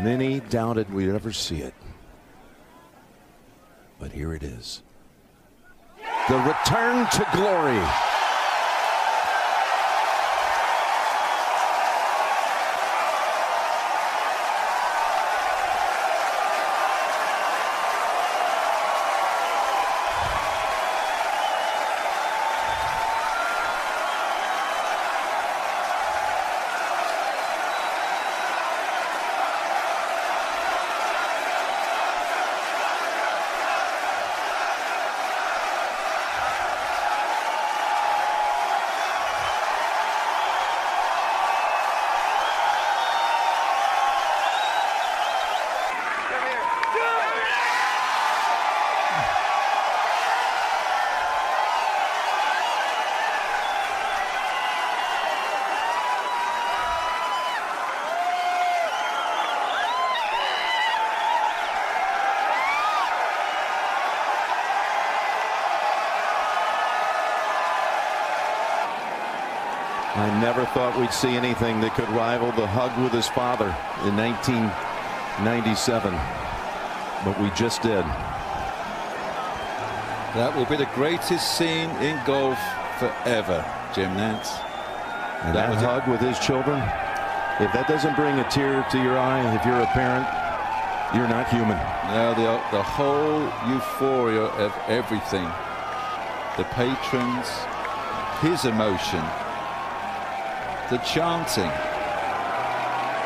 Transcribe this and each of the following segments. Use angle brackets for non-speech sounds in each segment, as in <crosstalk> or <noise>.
Many doubted we'd ever see it. But here it is. The return to glory. Never thought we'd see anything that could rival the hug with his father in 1997. But we just did. That will be the greatest scene in golf forever, Jim Nantz. And that, That was it. hug with his children, if that doesn't bring a tear to your eye, if you're a parent, you're not human. Now the the whole euphoria of everything, the patrons, his emotion, the chanting.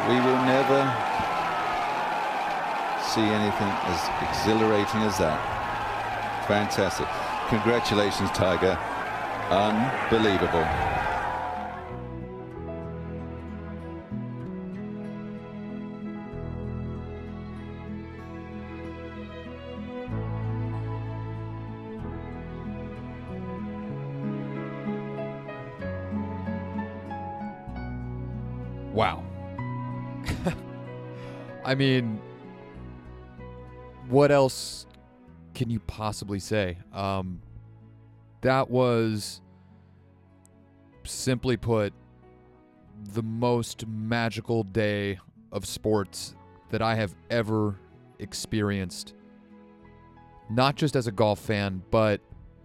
We will never see anything as exhilarating as that. Fantastic. Congratulations, Tiger. Unbelievable. Mean, what else can you possibly say? Um, that was, simply put, the most magical day of sports that I have ever experienced. Not just as a golf fan, but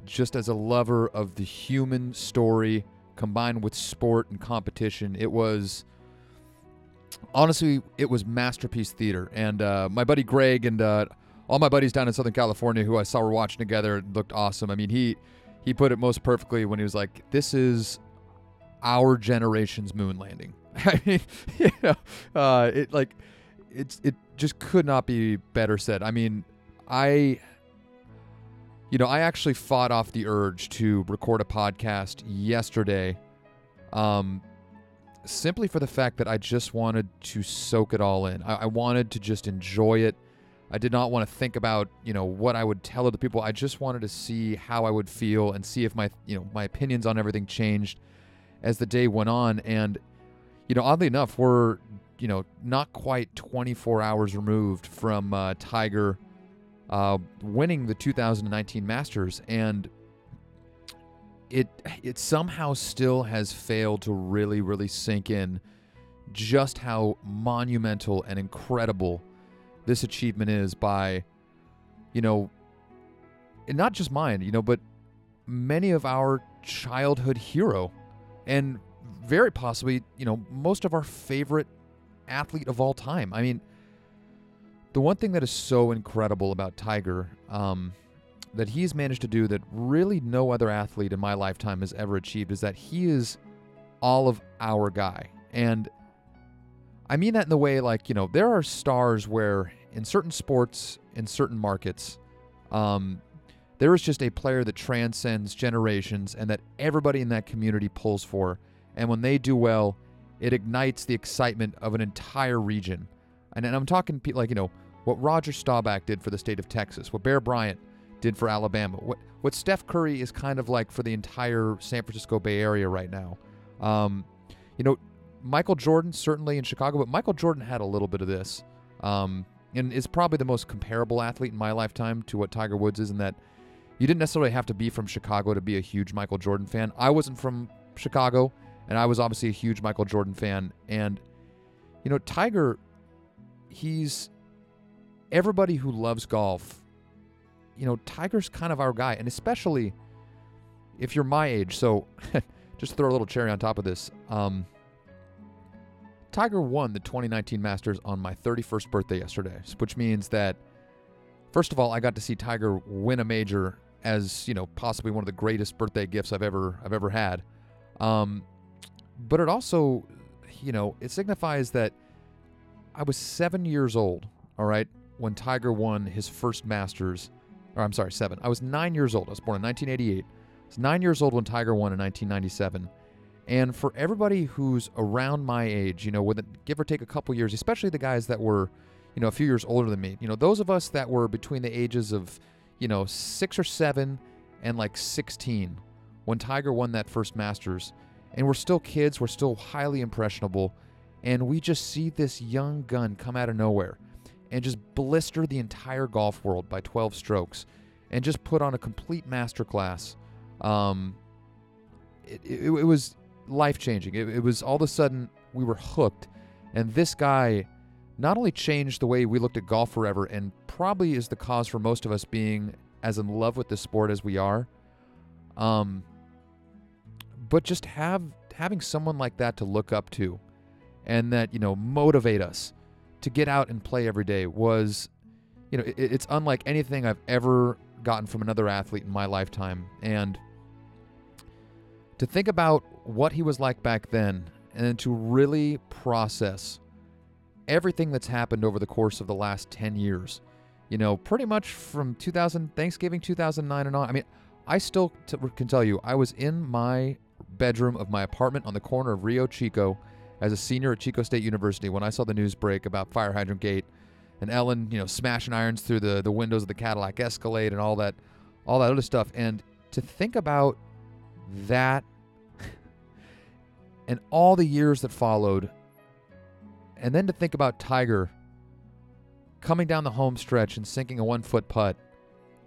just as a lover of the human story combined with sport and competition. It was honestly, it was masterpiece theater. And uh, my buddy Greg and uh, all my buddies down in Southern California who I saw were watching together looked awesome. I mean, he he put it most perfectly when he was like, "This is our generation's moon landing." <laughs> I mean, <laughs> you know, uh, it like it's it just could not be better said. I mean, I. You know, I actually fought off the urge to record a podcast yesterday um, simply for the fact that I just wanted to soak it all in. I, I wanted to just enjoy it. I did not want to think about, you know, what I would tell other people. I just wanted to see how I would feel and see if my, you know, my opinions on everything changed as the day went on. And, you know, oddly enough, we're, you know, not quite 24 hours removed from uh, Tiger uh, winning the 2019 Masters, and it it somehow still has failed to really really sink in just how monumental and incredible this achievement is by you know not just mine you know but many of our childhood hero and very possibly you know most of our favorite athlete of all time. I mean the one thing that is so incredible about tiger um, that he's managed to do that really no other athlete in my lifetime has ever achieved is that he is all of our guy. And I mean that in the way like, you know, there are stars where in certain sports, in certain markets, um, there is just a player that transcends generations and that everybody in that community pulls for. And when they do well, it ignites the excitement of an entire region. And, and I'm talking like, you know, what Roger Staubach did for the state of Texas, what Bear Bryant did for Alabama, what what Steph Curry is kind of like for the entire San Francisco Bay Area right now. Um, you know, Michael Jordan certainly in Chicago, but Michael Jordan had a little bit of this, um, and is probably the most comparable athlete in my lifetime to what Tiger Woods is in that you didn't necessarily have to be from Chicago to be a huge Michael Jordan fan. I wasn't from Chicago, and I was obviously a huge Michael Jordan fan, and you know, Tiger he's everybody who loves golf. You know, Tiger's kind of our guy, and especially if you're my age. So, <laughs> just throw a little cherry on top of this. Um, Tiger won the 2019 Masters on my 31st birthday yesterday, which means that first of all, I got to see Tiger win a major as you know possibly one of the greatest birthday gifts I've ever I've ever had. Um, but it also, you know, it signifies that I was seven years old. All right, when Tiger won his first Masters, or I'm sorry, seven. I was nine years old. I was born in 1988. I was nine years old when Tiger won in 1997. And for everybody who's around my age, you know, with give or take a couple years, especially the guys that were, you know, a few years older than me, you know, those of us that were between the ages of, you know, six or seven and like 16 when Tiger won that first Masters, and we're still kids, we're still highly impressionable, and we just see this young gun come out of nowhere and just blister the entire golf world by 12 strokes and just put on a complete masterclass. Um, it, it, it was life changing. It, it was all of a sudden we were hooked, and this guy not only changed the way we looked at golf forever, and probably is the cause for most of us being as in love with the sport as we are. Um, but just have having someone like that to look up to, and that you know motivate us to get out and play every day was, you know, it, it's unlike anything I've ever gotten from another athlete in my lifetime, and to think about what he was like back then and to really process everything that's happened over the course of the last 10 years. You know, pretty much from 2000 Thanksgiving 2009 and on. I mean, I still t- can tell you I was in my bedroom of my apartment on the corner of Rio Chico as a senior at Chico State University when I saw the news break about Fire Hydrant Gate and Elin, you know, smashing irons through the the windows of the Cadillac Escalade and all that all that other stuff and to think about that and all the years that followed. And then to think about Tiger coming down the home stretch and sinking a one foot putt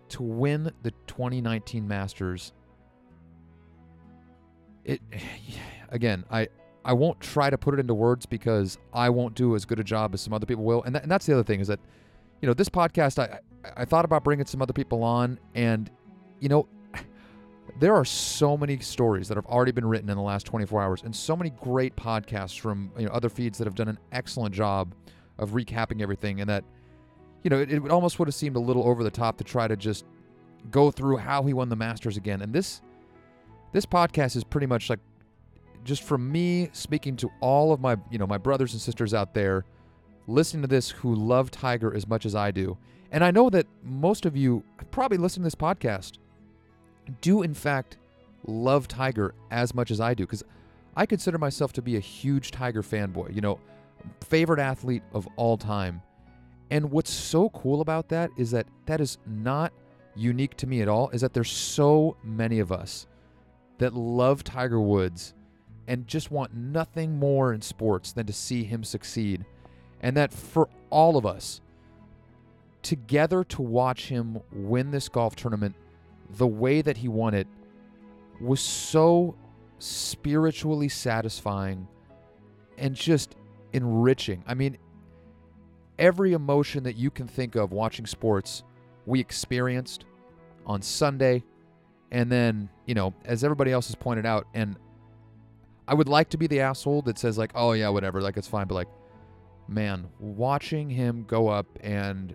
to win the 2019 Masters. It <sighs> again, I I won't try to put it into words because I won't do as good a job as some other people will. And, and that's the other thing is that, you know, this podcast, I, I thought about bringing some other people on, and, you know, <sighs> there are so many stories that have already been written in the last 24 hours and so many great podcasts from you know, other feeds that have done an excellent job of recapping everything and that you know it, it almost would have seemed a little over the top to try to just go through how he won the masters again and this this podcast is pretty much like just from me speaking to all of my you know my brothers and sisters out there listening to this who love tiger as much as i do and i know that most of you probably listen to this podcast do in fact love Tiger as much as I do because I consider myself to be a huge Tiger fanboy, you know, favorite athlete of all time. And what's so cool about that is that that is not unique to me at all, is that there's so many of us that love Tiger Woods and just want nothing more in sports than to see him succeed. And that for all of us, together to watch him win this golf tournament the way that he won it was so spiritually satisfying and just enriching. I mean, every emotion that you can think of watching sports, we experienced on Sunday. And then, you know, as everybody else has pointed out, and I would like to be the asshole that says, like, oh, yeah, whatever, like, it's fine. But, like, man, watching him go up and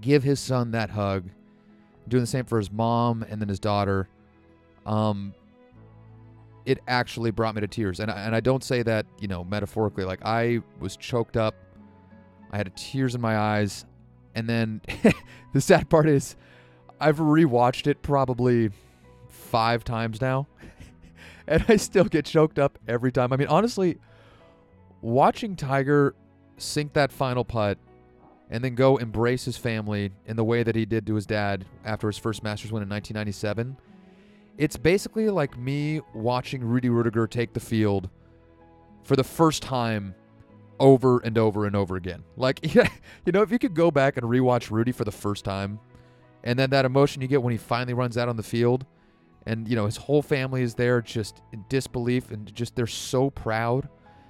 give his son that hug doing the same for his mom and then his daughter. Um, it actually brought me to tears, and I, and I don't say that you know metaphorically. Like I was choked up, I had tears in my eyes, and then <laughs> the sad part is, I've rewatched it probably five times now, and I still get choked up every time. I mean, honestly, watching Tiger sink that final putt and then go embrace his family in the way that he did to his dad after his first Masters win in 1997. It's basically like me watching Rudy Ruettiger take the field for the first time over and over and over again. Like, <laughs> yeah, you know, if you could go back and rewatch Rudy for the first time, and then that emotion you get when he finally runs out on the field, and, you know, his whole family is there just in disbelief and just they're so proud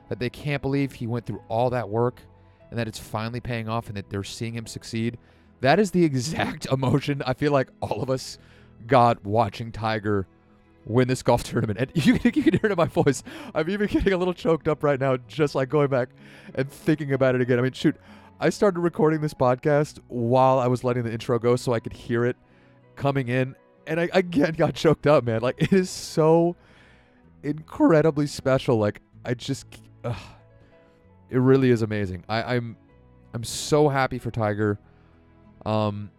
that they can't believe he went through all that work and that it's finally paying off and that they're seeing him succeed. That is the <laughs> exact emotion I feel like all of us got watching Tiger win this golf <laughs> tournament. And <laughs> you, you can hear it in my voice. I'm even getting a little choked up right now, just like going back and thinking about it again. I mean, shoot, I started recording this podcast while I was letting the intro go so I could hear it coming in. And I again got choked up, man. Like, it is so incredibly special. Like, I just, it really is amazing. I, I'm, I'm so happy for Tiger. Um,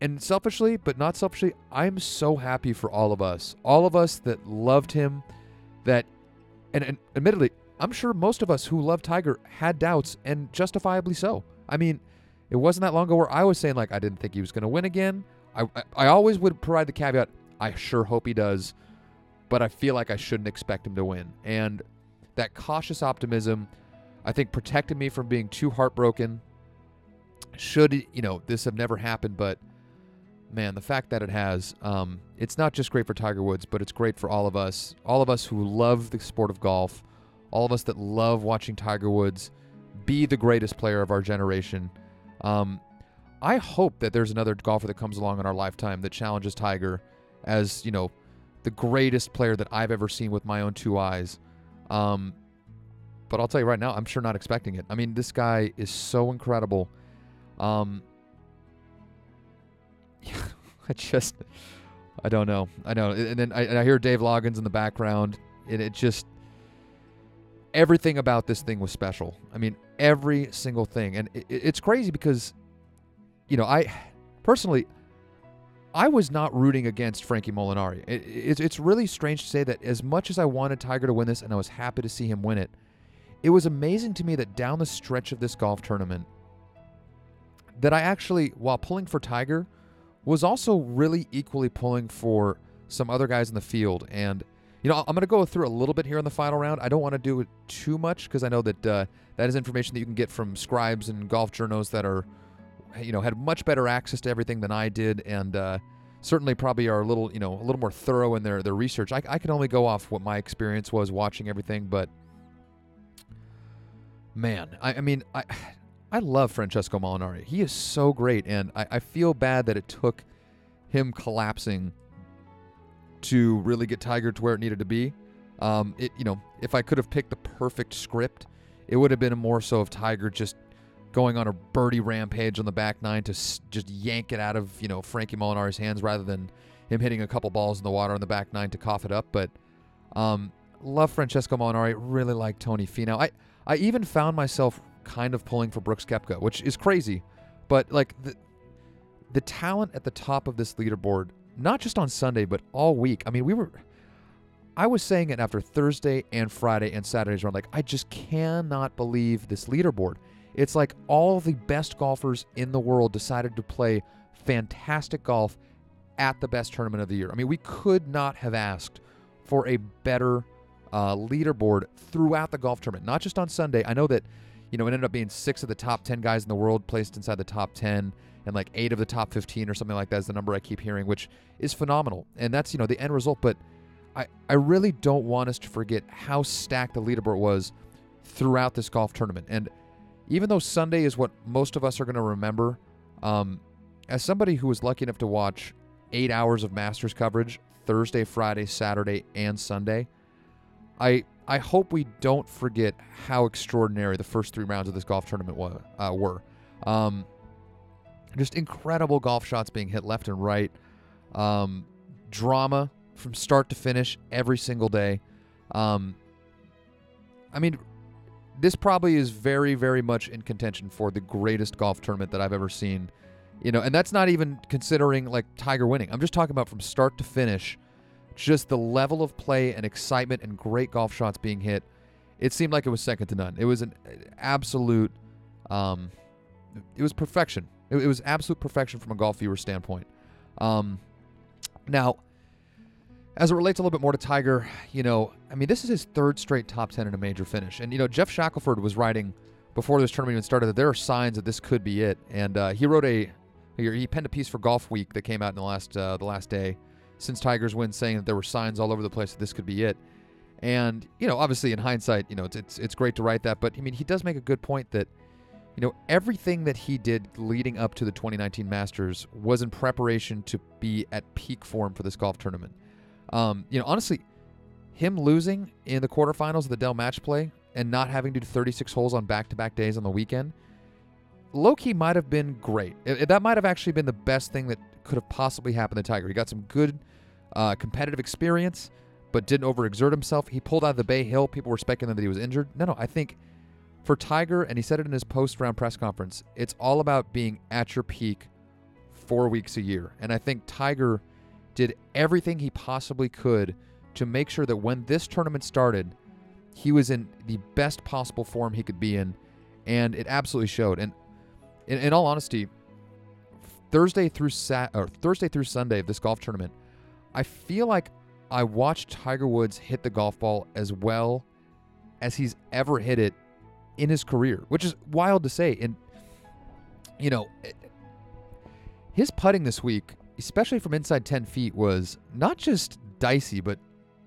and selfishly, but not selfishly, I'm so happy for all of us. All of us that loved him, that, and, and admittedly, I'm sure most of us who love Tiger had doubts, and justifiably so. I mean, it wasn't that long ago where I was saying, like, I didn't think he was going to win again. I, I, always would provide the caveat, I sure hope he does, but I feel like I shouldn't expect him to win. And that cautious optimism, I think, protected me from being too heartbroken. Should, you know, this have never happened, but man, the fact that it has, um, it's not just great for Tiger Woods, but it's great for all of us. All of us who love the sport of golf, all of us that love watching Tiger Woods be the greatest player of our generation. Um, I hope that there's another golfer that comes along in our lifetime that challenges Tiger as, you know, the greatest player that I've ever seen with my own two eyes. Um, but I'll tell you right now, I'm sure not expecting it. I mean, this guy is so incredible. Um, <laughs> I just, I don't know. I know. And then I, and I hear Dave Loggins in the background, and it just, everything about this thing was special. I mean, every single thing. And it, it's crazy because, you know, I personally, I was not rooting against Frankie Molinari. It, it's, it's really strange to say that as much as I wanted Tiger to win this and I was happy to see him win it, it was amazing to me that down the stretch of this golf tournament, that I actually, while pulling for Tiger, was also really equally pulling for some other guys in the field. And, you know, I'm going to go through a little bit here in the final round. I don't want to do it too much because I know that uh, that is information that you can get from scribes and golf journals that are, you know, had much better access to everything than I did. And, uh, certainly probably are a little you know a little more thorough in their their research I, I can only go off what my experience was watching everything but man I, I mean I I love Francesco Molinari. He is so great, and I, I feel bad that it took him collapsing to really get Tiger to where it needed to be. Um, it you know, if I could have picked the perfect script, it would have been more so of Tiger just going on a birdie rampage on the back nine to s- just yank it out of you know Frankie Molinari's hands rather than him hitting a couple balls in the water on the back nine to cough it up. But um, love Francesco Molinari. Really like Tony Finau. I I even found myself kind of pulling for Brooks Koepka, which is crazy. But like the the talent at the top of this leaderboard, not just on Sunday, but all week. I mean, we were I was saying it after Thursday and Friday and Saturday's run. Like, I just cannot believe this leaderboard. It's like all the best golfers in the world decided to play fantastic golf at the best tournament of the year. I mean, we could not have asked for a better uh, leaderboard throughout the golf tournament, not just on Sunday. I know that you know, it ended up being six of the top 10 guys in the world placed inside the top 10 and like eight of the top 15 or something like that is the number I keep hearing, which is phenomenal. And that's, you know, the end result. But I, I really don't want us to forget how stacked the leaderboard was throughout this golf tournament. And even though Sunday is what most of us are going to remember, um, as somebody who was lucky enough to watch eight hours of Masters coverage Thursday, Friday, Saturday, and Sunday, I I hope we don't forget how extraordinary the first three rounds of this golf tournament wa- uh, were. Um, just incredible golf shots being hit left and right. Um, drama from start to finish every single day. Um, I mean, this probably is very, very much in contention for the greatest golf tournament that I've ever seen. You know, and that's not even considering like Tiger winning. I'm just talking about from start to finish just the level of play and excitement and great golf shots being hit, it seemed like it was second to none. It was an absolute, um, it was perfection. It, it was absolute perfection from a golf viewer standpoint. Um, now, as it relates a little bit more to Tiger, you know, I mean, this is his third straight top 10 in a major finish. And, you know, Geoff Shackelford was writing before this tournament even started that there are signs that this could be it. And uh, he wrote a, he penned a piece for Golfweek that came out in the last, uh, the last day since Tiger's win, saying that there were signs all over the place that this could be it. And you know, obviously, in hindsight, you know, it's it's, it's great to write that, but I mean, he does make a good point that you know, everything that he did leading up to the 2019 Masters was in preparation to be at peak form for this golf tournament. Um, you know, honestly, him losing in the quarterfinals of the Dell Match Play and not having to do 36 holes on back-to-back days on the weekend, low key might have been great. It- that might have actually been the best thing that could have possibly happened to Tiger. He got some good uh, competitive experience, but didn't overexert himself. He pulled out of the Bay Hill. People were speculating that he was injured. No, no, I think for Tiger, and he said it in his post-round press conference, it's all about being at your peak four weeks a year. And I think Tiger did everything he possibly could to make sure that when this tournament started, he was in the best possible form he could be in, and it absolutely showed. And in, in all honesty, Thursday through Sat or Thursday through Sunday of this golf tournament, I feel like I watched Tiger Woods hit the golf ball as well as he's ever hit it in his career, which is wild to say. And you know, his putting this week, especially from inside 10 feet, was not just dicey, but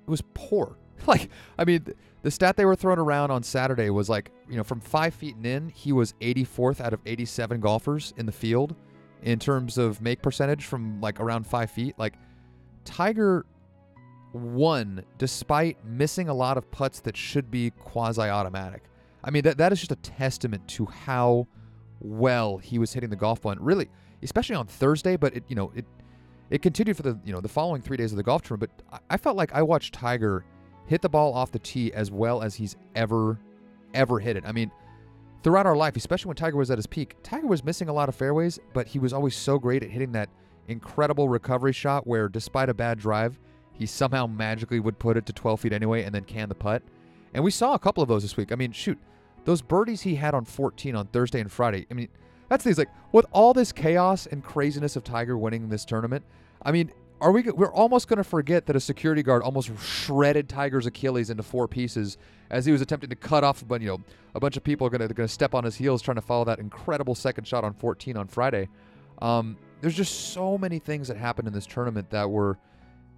it was poor. <laughs> Like, I mean, the stat they were throwing around on Saturday was like, you know, from five feet and in, he was 84th out of 87 golfers in the field in terms of make percentage from like around five feet. Like, Tiger won despite missing a lot of putts that should be quasi automatic. I mean, that, that is just a testament to how well he was hitting the golf ball. And really, especially on Thursday, but it, you know, it, it continued for the, you know, the following three days of the golf tournament. But I, I felt like I watched Tiger hit the ball off the tee as well as he's ever, ever hit it. I mean, throughout our life, especially when Tiger was at his peak, Tiger was missing a lot of fairways, but he was always so great at hitting that incredible recovery shot where, despite a bad drive, he somehow magically would put it to 12 feet anyway and then can the putt. And we saw a couple of those this week. I mean, shoot, those birdies he had on 14 on Thursday and Friday. I mean, that's the thing. Like with all this chaos and craziness of Tiger winning this tournament, I mean, are we? We're almost going to forget that a security guard almost shredded Tiger's Achilles into four pieces as he was attempting to cut off. But you know, a bunch of people are going to going to step on his heels trying to follow that incredible second shot on 14 on Friday. Um, there's just so many things that happened in this tournament that were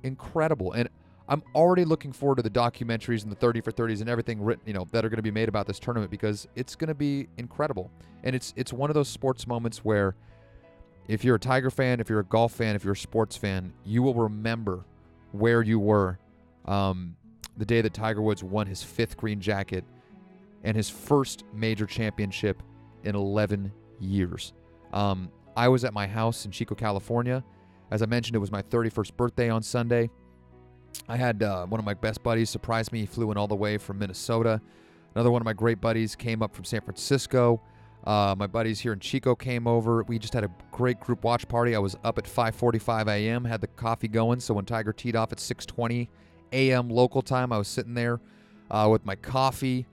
incredible, and I'm already looking forward to the documentaries and the 30 for 30s and everything written, you know, that are going to be made about this tournament because it's going to be incredible. And it's it's one of those sports moments where if you're a Tiger fan, if you're a golf fan, if you're a sports fan, you will remember where you were um, the day that Tiger Woods won his fifth green jacket and his first major championship in 11 years. Um, I was at my house in Chico, California. As I mentioned, it was my 31st birthday on Sunday. I had uh, one of my best buddies surprise me. He flew in all the way from Minnesota. Another one of my great buddies came up from San Francisco. Uh, my buddies here in Chico came over. We just had a great group watch party. I was up at 5:45 a.m. Had the coffee going. So when Tiger teed off at 6:20 a.m. local time, I was sitting there uh, with my coffee,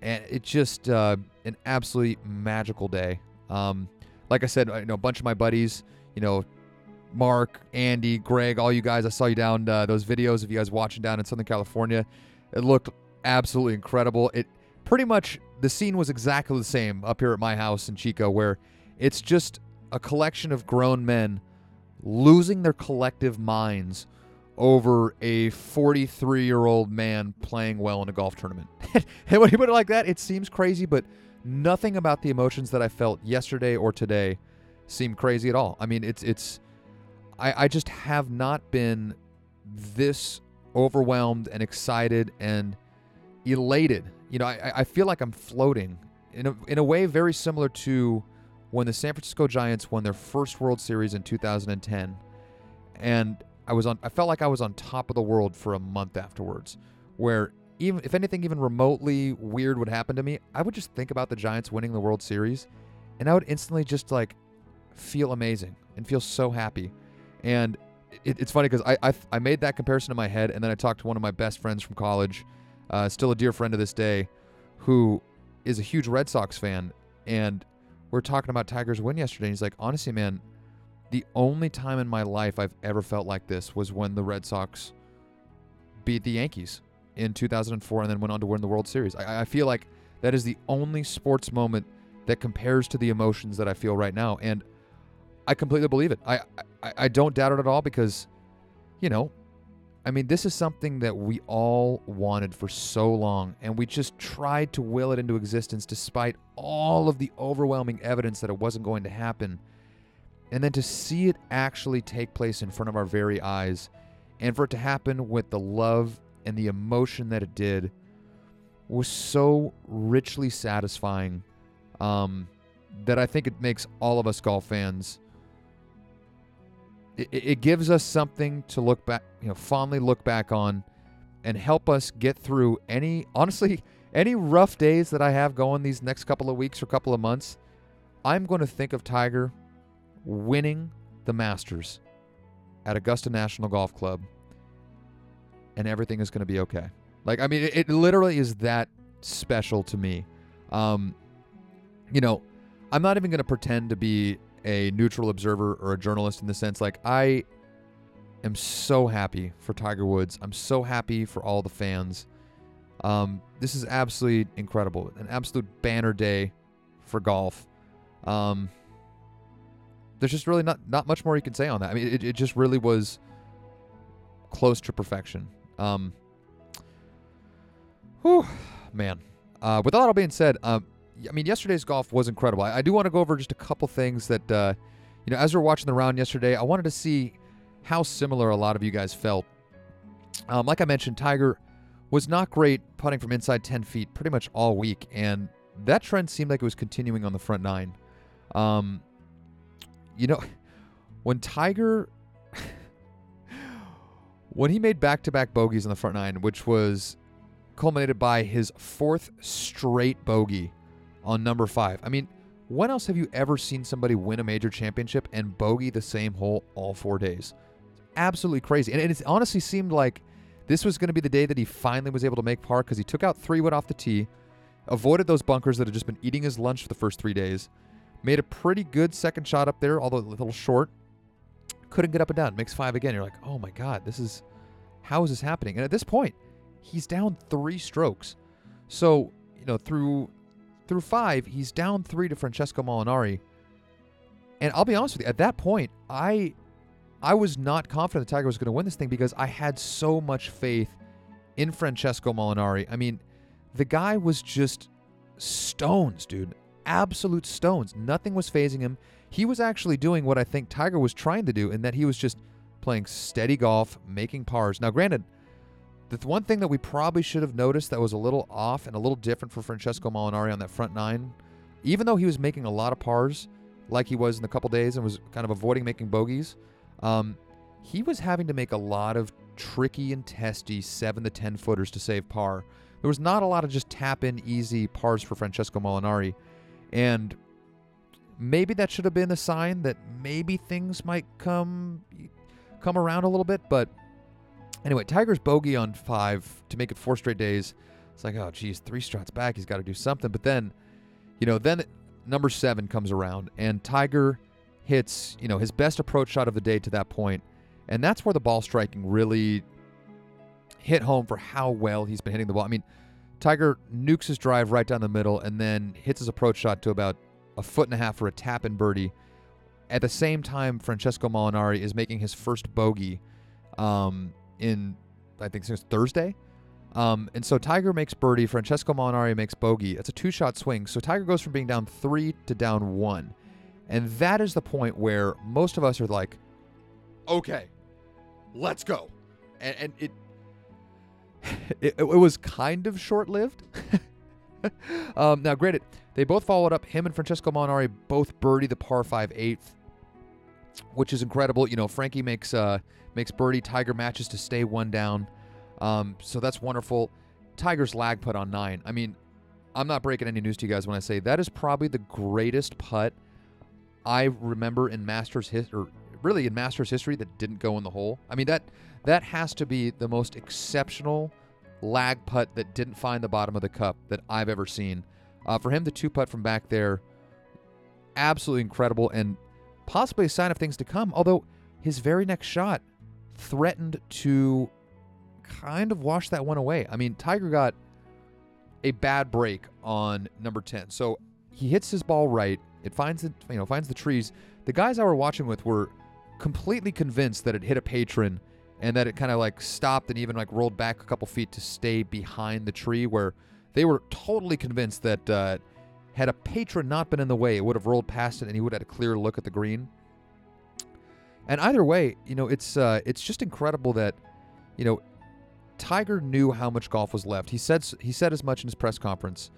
and it just uh, an absolutely magical day. Um, like I said, I know a bunch of my buddies, you know, Mark, Andy, Greg, all you guys. I saw you down uh, those videos of you guys watching down in Southern California. It looked absolutely incredible. It pretty much the scene was exactly the same up here at my house in Chico, where it's just a collection of grown men losing their collective minds over a 43 year old man playing well in a golf tournament. <laughs> and when you put it like that, it seems crazy, but nothing about the emotions that I felt yesterday or today seem crazy at all. I mean, it's it's I, I just have not been this overwhelmed and excited and elated. You know, I, I feel like I'm floating in a, in a way very similar to when the San Francisco Giants won their first World Series in 2010, and I was on. I felt like I was on top of the world for a month afterwards, where even if anything even remotely weird would happen to me, I would just think about the Giants winning the World Series, and I would instantly just like feel amazing and feel so happy. And it, it's funny because I, I I made that comparison in my head, and then I talked to one of my best friends from college, uh, still a dear friend to this day, who is a huge Red Sox fan, and we're talking about Tiger's win yesterday. And he's like, honestly, man, the only time in my life I've ever felt like this was when the Red Sox beat the Yankees in 2004 and then went on to win the World Series. I, I feel like that is the only sports moment that compares to the emotions that I feel right now, and I completely believe it. I I, I don't doubt it at all because, you know, I mean, this is something that we all wanted for so long, and we just tried to will it into existence despite all of the overwhelming evidence that it wasn't going to happen. And then to see it actually take place in front of our very eyes, and for it to happen with the love and the emotion that it did, was so richly satisfying um, that I think it makes all of us golf fans. It, it gives us something to look back, you know, fondly look back on, and help us get through any, honestly, <laughs> any rough days that I have going these next couple of weeks or couple of months. I'm going to think of Tiger winning the Masters at Augusta National Golf Club, and everything is going to be okay. Like, I mean, it, it literally is that special to me. Um, you know, I'm not even going to pretend to be a neutral observer or a journalist in the sense like I am so happy for Tiger Woods. I'm so happy for all the fans. Um, this is absolutely incredible, an absolute banner day for golf. Um, there's just really not not much more you can say on that. I mean, it, it just really was close to perfection. Um, whew, man. Uh, with that all being said, um, I mean, yesterday's golf was incredible. I, I do want to go over just a couple things that, uh, you know, as we are watching the round yesterday, I wanted to see how similar a lot of you guys felt. Um, like I mentioned, Tiger was not great putting from inside 10 feet pretty much all week, and that trend seemed like it was continuing on the front nine. Um, you know, <laughs> when Tiger <laughs> when he made back-to-back bogeys on the front nine, which was culminated by his fourth straight bogey on number 5. I mean, when else have you ever seen somebody win a major championship and bogey the same hole all 4 days? It's absolutely crazy. And it honestly seemed like this was going to be the day that he finally was able to make par because he took out three wood off the tee, avoided those bunkers that had just been eating his lunch for the first three days, Made a pretty good second shot up there, although a little short. Couldn't get up and down. Makes five again. You're like, oh my God, this is how is this happening? And at this point, he's down three strokes. So, you know, through through five, he's down three to Francesco Molinari. And I'll be honest with you, at that point, I I was not confident the Tiger was going to win this thing because I had so much faith in Francesco Molinari. I mean, the guy was just stones, dude absolute stones. Nothing was phasing him. He was actually doing what I think Tiger was trying to do in that he was just playing steady golf, making pars. Now, granted, the one thing that we probably should have noticed that was a little off and a little different for Francesco Molinari on that front nine, even though he was making a lot of pars like he was in a couple days and was kind of avoiding making bogeys, um, he was having to make a lot of tricky and testy 7 to 10 footers to save par. There was not a lot of just tap in easy pars for Francesco Molinari. And maybe that should have been a sign that maybe things might come come around a little bit. But anyway, Tiger's bogey on five to make it four straight days. It's like, oh, geez, three shots back. He's got to do something. But then, you know, then number seven comes around, and Tiger hits, you know, his best approach shot of the day to that point. and that's where the ball striking really hit home for how well he's been hitting the ball. I mean, Tiger nukes his drive right down the middle and then hits his approach shot to about a foot and a half for a tap and birdie. At the same time, Francesco Molinari is making his first bogey um, in, I think it's Thursday. Um, and so Tiger makes birdie, Francesco Molinari makes bogey. It's a two shot swing. So Tiger goes from being down three to down one. And that is the point where most of us are like, okay, let's go. And, and it <laughs> it, it was kind of short lived. <laughs> um, now, granted, they both followed up. Him and Francesco Molinari both birdie the par five eighth, which is incredible. You know, Frankie makes uh, makes birdie. Tiger matches to stay one down. Um, so that's wonderful. Tiger's lag putt on nine. I mean, I'm not breaking any news to you guys when I say that is probably the greatest putt I remember in Masters history, or really in Masters history that didn't go in the hole. I mean that that has to be the most exceptional lag putt that didn't find the bottom of the cup that I've ever seen. Uh, for him, the two putt from back there, absolutely incredible and possibly a sign of things to come. Although his very next shot threatened to kind of wash that one away. I mean, Tiger got a bad break on number 10. So he hits his ball right. It finds the you know finds the trees. The guys I were watching with were completely convinced that it hit a patron and that it kind of like stopped and even like rolled back a couple feet to stay behind the tree where they were totally convinced that uh, Had a patron not been in the way, it would have rolled past it and he would have had a clear look at the green. And either way, you know, it's uh, it's just incredible that, you know, Tiger knew how much golf was left. He said he said as much in his press conference.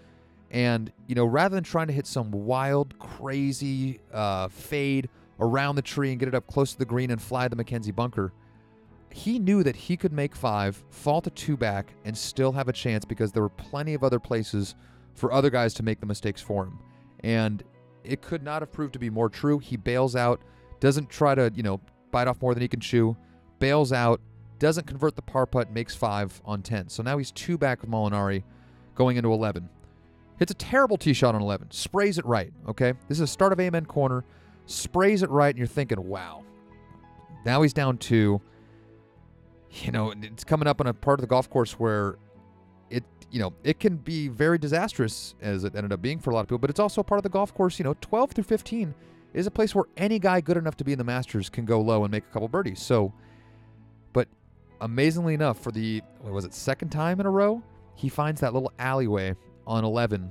And, you know, rather than trying to hit some wild, crazy uh, fade around the tree and get it up close to the green and fly the Mackenzie bunker, he knew that he could make five, fall to two back, and still have a chance because there were plenty of other places for other guys to make the mistakes for him. And it could not have proved to be more true. He bails out, doesn't try to, you know, bite off more than he can chew, bails out, doesn't convert the par putt, makes five on 10. So now he's two back with Molinari going into 11. Hits a terrible tee shot on 11, sprays it right, okay? This is a start of Amen corner, sprays it right, and you're thinking, wow. Now he's down two. You know, it's coming up on a part of the golf course where you know, it can be very disastrous as it ended up being for a lot of people, but it's also part of the golf course, you know, 12 through 15 is a place where any guy good enough to be in the Masters can go low and make a couple birdies. So, but amazingly enough, for the, what was it, second time in a row, he finds that little alleyway on 11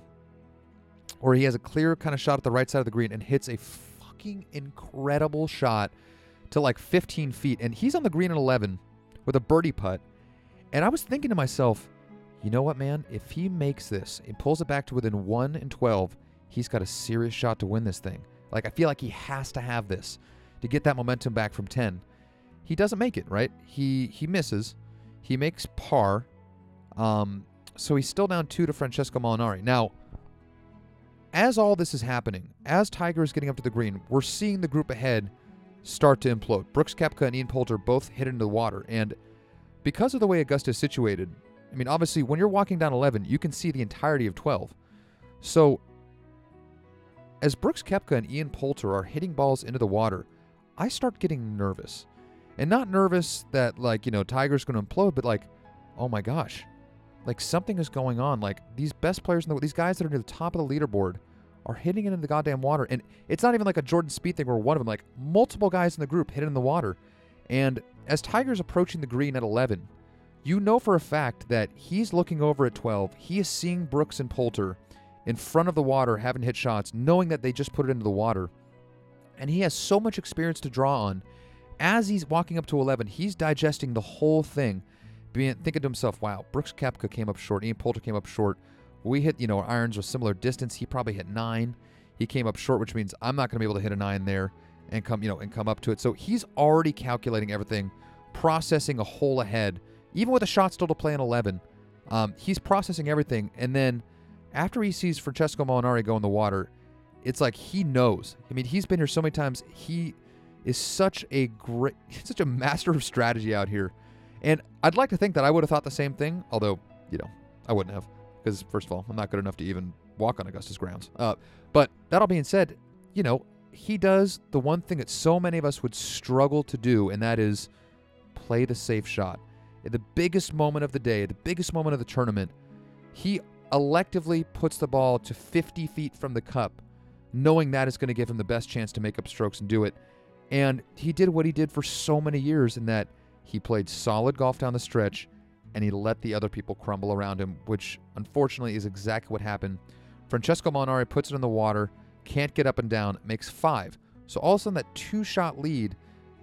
where he has a clear kind of shot at the right side of the green and hits a fucking incredible shot to like 15 feet. And he's on the green at 11 with a birdie putt. And I was thinking to myself, you know what, man? If he makes this and pulls it back to within 1 and 12, he's got a serious shot to win this thing. Like, I feel like he has to have this to get that momentum back from 10. He doesn't make it, right? He he misses. He makes par. Um, so he's still down two to Francesco Molinari. Now, as all this is happening, as Tiger is getting up to the green, we're seeing the group ahead start to implode. Brooks Koepka and Ian Poulter both hit into the water. And because of the way Augusta is situated, I mean, obviously, when you're walking down 11, you can see the entirety of 12. So, as Brooks Koepka and Ian Poulter are hitting balls into the water, I start getting nervous. And not nervous that, like, you know, Tiger's going to implode, but like, oh my gosh, like something is going on. Like these best players in the world, these guys that are near the top of the leaderboard are hitting it in the goddamn water. And it's not even like a Jordan Spieth thing where one of them, like multiple guys in the group hit it in the water. And as Tiger's approaching the green at 11, you know for a fact that he's looking over at 12. He is seeing Brooks and Poulter in front of the water having hit shots, knowing that they just put it into the water. And he has so much experience to draw on. As he's walking up to 11, he's digesting the whole thing being thinking to himself, wow, Brooks Koepka came up short, Ian Poulter came up short. We hit, you know, irons with similar distance. He probably hit nine. He came up short, which means I'm not going to be able to hit a nine there and come, you know, and come up to it. So he's already calculating everything, processing a hole ahead, even with a shot still to play in 11. Um, he's processing everything, and then after he sees Francesco Molinari go in the water, it's like he knows. I mean, he's been here so many times. He is such a great, <laughs> such a master of strategy out here. And I'd like to think that I would have thought the same thing, although, you know, I wouldn't have. Because, first of all, I'm not good enough to even walk on Augusta's grounds. Uh, but that all being said, you know, he does the one thing that so many of us would struggle to do, and that is play the safe shot. At the biggest moment of the day, the biggest moment of the tournament, he electively puts the ball to 50 feet from the cup, knowing that is going to give him the best chance to make up strokes and do it. And he did what he did for so many years in that – he played solid golf down the stretch and he let the other people crumble around him, which unfortunately is exactly what happened. Francesco Molinari puts it in the water, can't get up and down, makes five. So all of a sudden, that two shot lead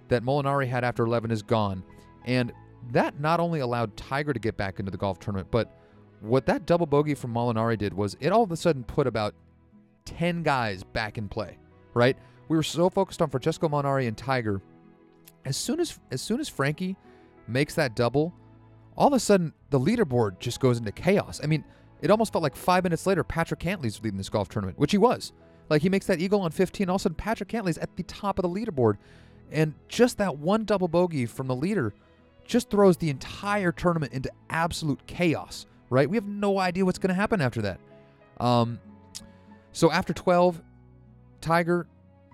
that Molinari had after 11 is gone. And that not only allowed Tiger to get back into the golf tournament, but what that double bogey from Molinari did was it all of a sudden put about 10 guys back in play, right? We were so focused on Francesco Molinari and Tiger as soon as as soon as Frankie makes that double, all of a sudden the leaderboard just goes into chaos. I mean, it almost felt like five minutes later Patrick Cantlay's leading this golf tournament, which he was. Like he makes that eagle on 15, all of a sudden Patrick Cantlay's at the top of the leaderboard, and just that one double bogey from the leader just throws the entire tournament into absolute chaos. Right? We have no idea what's going to happen after that. Um, so after 12, Tiger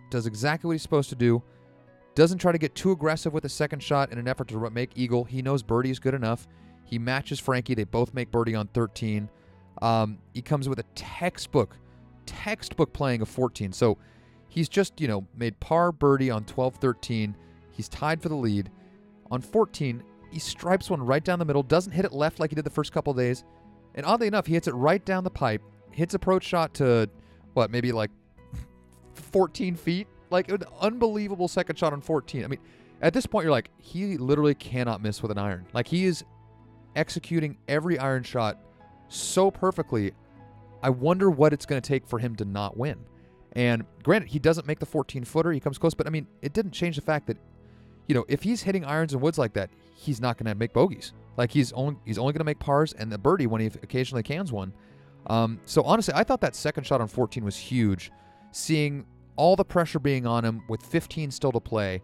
does exactly what he's supposed to do. Doesn't try to get too aggressive with the second shot in an effort to make eagle. He knows birdie is good enough. He matches Frankie. They both make birdie on 13. Um, he comes with a textbook, textbook playing of 14. So he's just, you know, made par birdie on 12 13. He's tied for the lead. On 14, he stripes one right down the middle, doesn't hit it left like he did the first couple days. And oddly enough, he hits it right down the pipe, hits approach shot to what, maybe like <laughs> 14 feet? Like an unbelievable second shot on 14. I mean, at this point, you're like, he literally cannot miss with an iron. Like he is executing every iron shot so perfectly. I wonder what it's going to take for him to not win. And granted, he doesn't make the 14 footer. He comes close, but I mean, it didn't change the fact that, you know, if he's hitting irons and woods like that, he's not going to make bogeys. Like he's only he's only going to make pars and the birdie when he occasionally cans one. Um, so honestly, I thought that second shot on 14 was huge. Seeing all the pressure being on him with 15 still to play,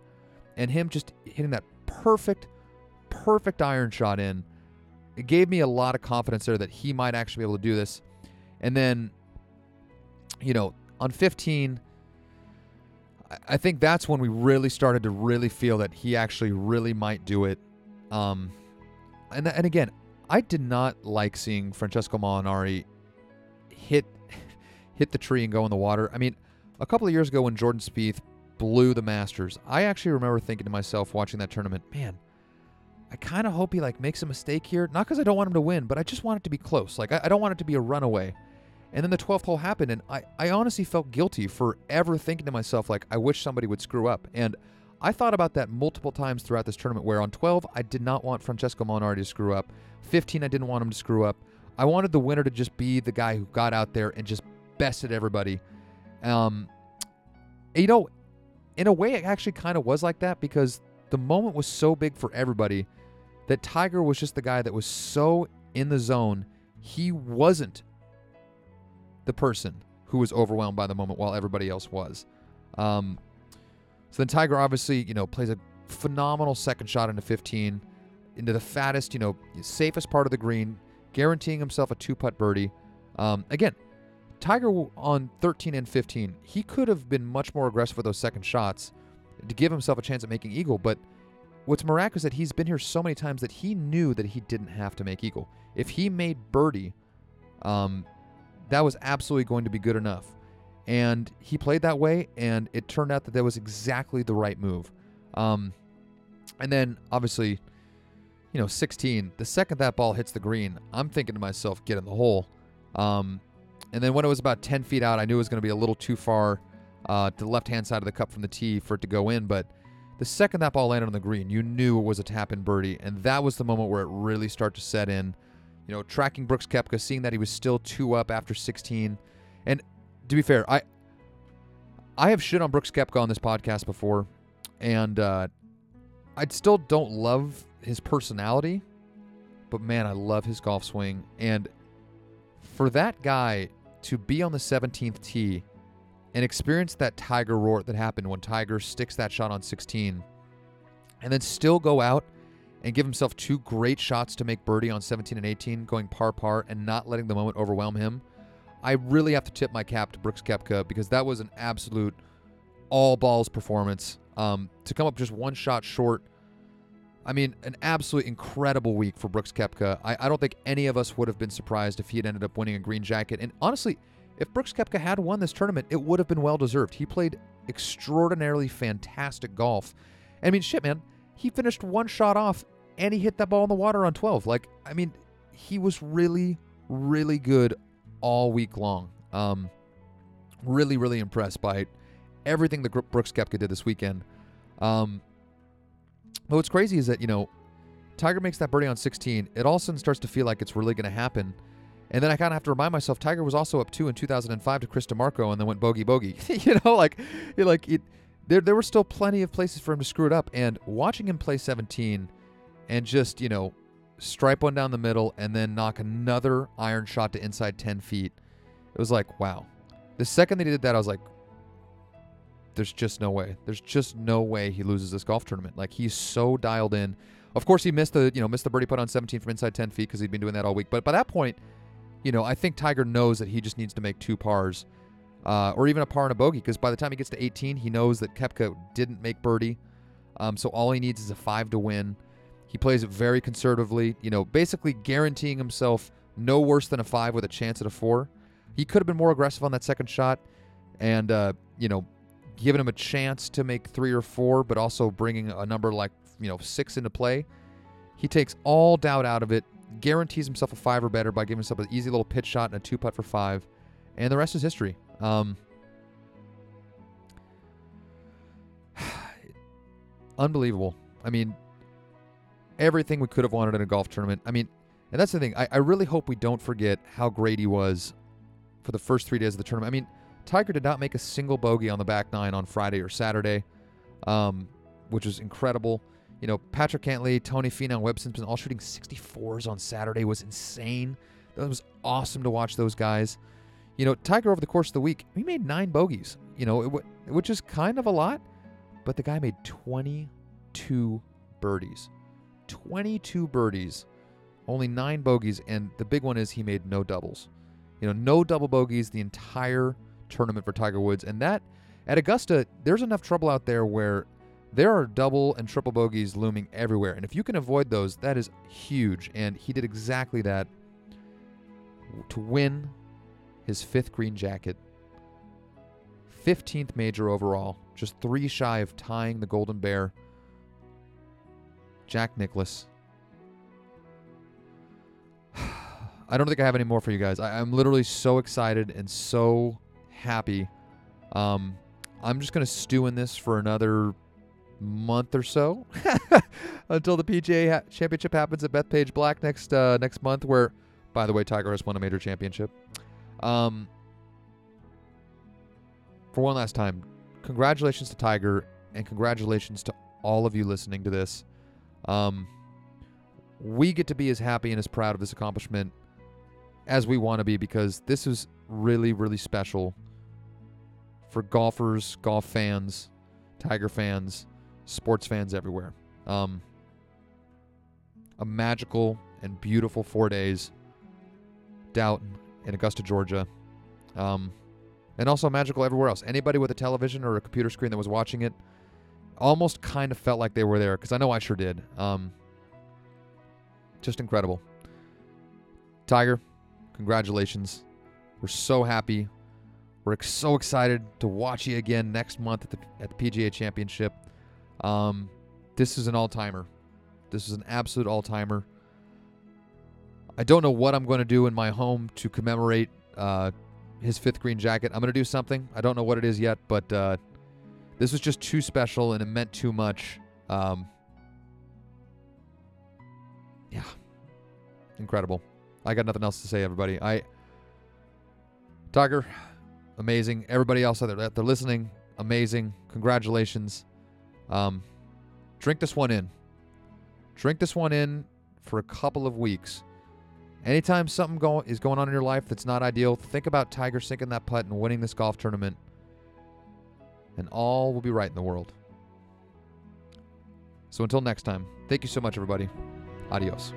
and him just hitting that perfect, perfect iron shot in, it gave me a lot of confidence there that he might actually be able to do this. And then, you know, on 15, I think that's when we really started to really feel that he actually really might do it. Um, and and again, I did not like seeing Francesco Molinari hit <laughs> hit the tree and go in the water. I mean, a couple of years ago when Jordan Spieth blew the Masters, I actually remember thinking to myself watching that tournament, man, I kind of hope he like makes a mistake here. Not because I don't want him to win, but I just want it to be close. Like I, I don't want it to be a runaway. And then the 12th hole happened, and I, I honestly felt guilty for ever thinking to myself, like, I wish somebody would screw up. And I thought about that multiple times throughout this tournament where on 12, I did not want Francesco Molinari to screw up. 15, I didn't want him to screw up. I wanted the winner to just be the guy who got out there and just bested everybody. Um, you know, in a way, it actually kind of was like that because the moment was so big for everybody that Tiger was just the guy that was so in the zone. He wasn't the person who was overwhelmed by the moment while everybody else was. Um, so then Tiger obviously, you know, plays a phenomenal second shot into 15, into the fattest, you know, safest part of the green, guaranteeing himself a two putt birdie. Um, again, Tiger on 13 and 15, he could have been much more aggressive with those second shots to give himself a chance at making eagle. But what's miraculous is that he's been here so many times that he knew that he didn't have to make eagle. If he made birdie, um, that was absolutely going to be good enough. And he played that way, and it turned out that that was exactly the right move. Um, and then, obviously, you know, 16, the second that ball hits the green, I'm thinking to myself, get in the hole. Um, and then when it was about 10 feet out, I knew it was going to be a little too far uh, to the left hand side of the cup from the tee for it to go in. But the second that ball landed on the green, you knew it was a tap in birdie. And that was the moment where it really started to set in you know, tracking Brooks Koepka, seeing that he was still two up after 16. And to be fair, I I have shit on Brooks Koepka on this podcast before, and uh, I still don't love his personality, but man, I love his golf swing. And for that guy to be on the 17th tee and experience that Tiger roar that happened when Tiger sticks that shot on 16, and then still go out and give himself two great shots to make birdie on 17 and 18, going par par and not letting the moment overwhelm him. I really have to tip my cap to Brooks Koepka because that was an absolute all balls performance. Um, to come up just one shot short, I mean, an absolutely incredible week for Brooks Koepka. I, I don't think any of us would have been surprised if he had ended up winning a green jacket. And honestly, if Brooks Koepka had won this tournament, it would have been well deserved. He played extraordinarily fantastic golf. I mean, shit, man. He finished one shot off and he hit that ball in the water on 12. Like, I mean, he was really, really good all week long. Um, really, really impressed by everything that Brooks Koepka did this weekend. Um, but what's crazy is that, you know, Tiger makes that birdie on 16. It all of a sudden starts to feel like it's really going to happen. And then I kind of have to remind myself, Tiger was also up two in 2005 to Chris DiMarco and then went bogey bogey. <laughs> you know, like, like it, there, there were still plenty of places for him to screw it up. And watching him play 17 and just, you know, stripe one down the middle and then knock another iron shot to inside 10 feet. It was like, wow. The second that he did that, I was like, there's just no way. There's just no way he loses this golf tournament. Like he's so dialed in. Of course, he missed the you know missed the birdie putt on 17 from inside 10 feet because he'd been doing that all week. But by that point, you know I think Tiger knows that he just needs to make two pars, uh, or even a par and a bogey. Because by the time he gets to 18, he knows that Koepka didn't make birdie, um, so all he needs is a five to win. He plays it very conservatively, you know, basically guaranteeing himself no worse than a five with a chance at a four. He could have been more aggressive on that second shot and, uh, you know, giving him a chance to make three or four, but also bringing a number like, you know, six into play. He takes all doubt out of it, guarantees himself a five or better by giving himself an easy little pitch shot and a two putt for five. And the rest is history. Um, <sighs> unbelievable. I mean, everything we could have wanted in a golf tournament. I mean, and that's the thing. I, I really hope we don't forget how great he was for the first three days of the tournament. I mean, Tiger did not make a single bogey on the back nine on Friday or Saturday, um, which was incredible. You know, Patrick Cantlay, Tony Finau, Webb Simpson all shooting 64s on Saturday was insane. That was awesome to watch those guys. You know, Tiger over the course of the week, he made nine bogeys, you know, it, which is kind of a lot, but the guy made 22 birdies. 22 birdies, only nine bogeys, and the big one is he made no doubles. You know, no double bogeys the entire tournament for Tiger Woods. And that, at Augusta, there's enough trouble out there where there are double and triple bogeys looming everywhere. And if you can avoid those, that is huge. And he did exactly that to win his fifth green jacket, 15th major overall, just three shy of tying the Golden Bear. Jack Nicklaus. <sighs> I don't think I have any more for you guys. I, am literally so excited and so happy. Um, I'm just gonna stew in this for another month or so <laughs> until the PGA ha- Championship happens at Bethpage Black next uh, next month. Where, by the way, Tiger has won a major championship. Um, for one last time, congratulations to Tiger and congratulations to all of you listening to this. Um, we get to be as happy and as proud of this accomplishment as we want to be because this is really, really special for golfers, golf fans, Tiger fans, sports fans everywhere. Um, a magical and beautiful four days, Downton in Augusta, Georgia. Um, and also magical everywhere else. Anybody with a television or a computer screen that was watching it almost kind of felt like they were there because I know I sure did. Um, just incredible. Tiger, congratulations. We're so happy. We're so excited to watch you again next month at the, at the PGA Championship. Um, this is an all timer. This is an absolute all timer. I don't know what I'm going to do in my home to commemorate uh, his fifth green jacket. I'm going to do something. I don't know what it is yet, but uh, this was just too special and it meant too much. Um, yeah, incredible. I got nothing else to say, everybody. I Tiger, amazing. Everybody else out there that they're listening, amazing. Congratulations. Um, drink this one in. Drink this one in for a couple of weeks. Anytime something go- is going on in your life that's not ideal, think about Tiger sinking that putt and winning this golf tournament, and all will be right in the world. So until next time, thank you so much, everybody. Adios.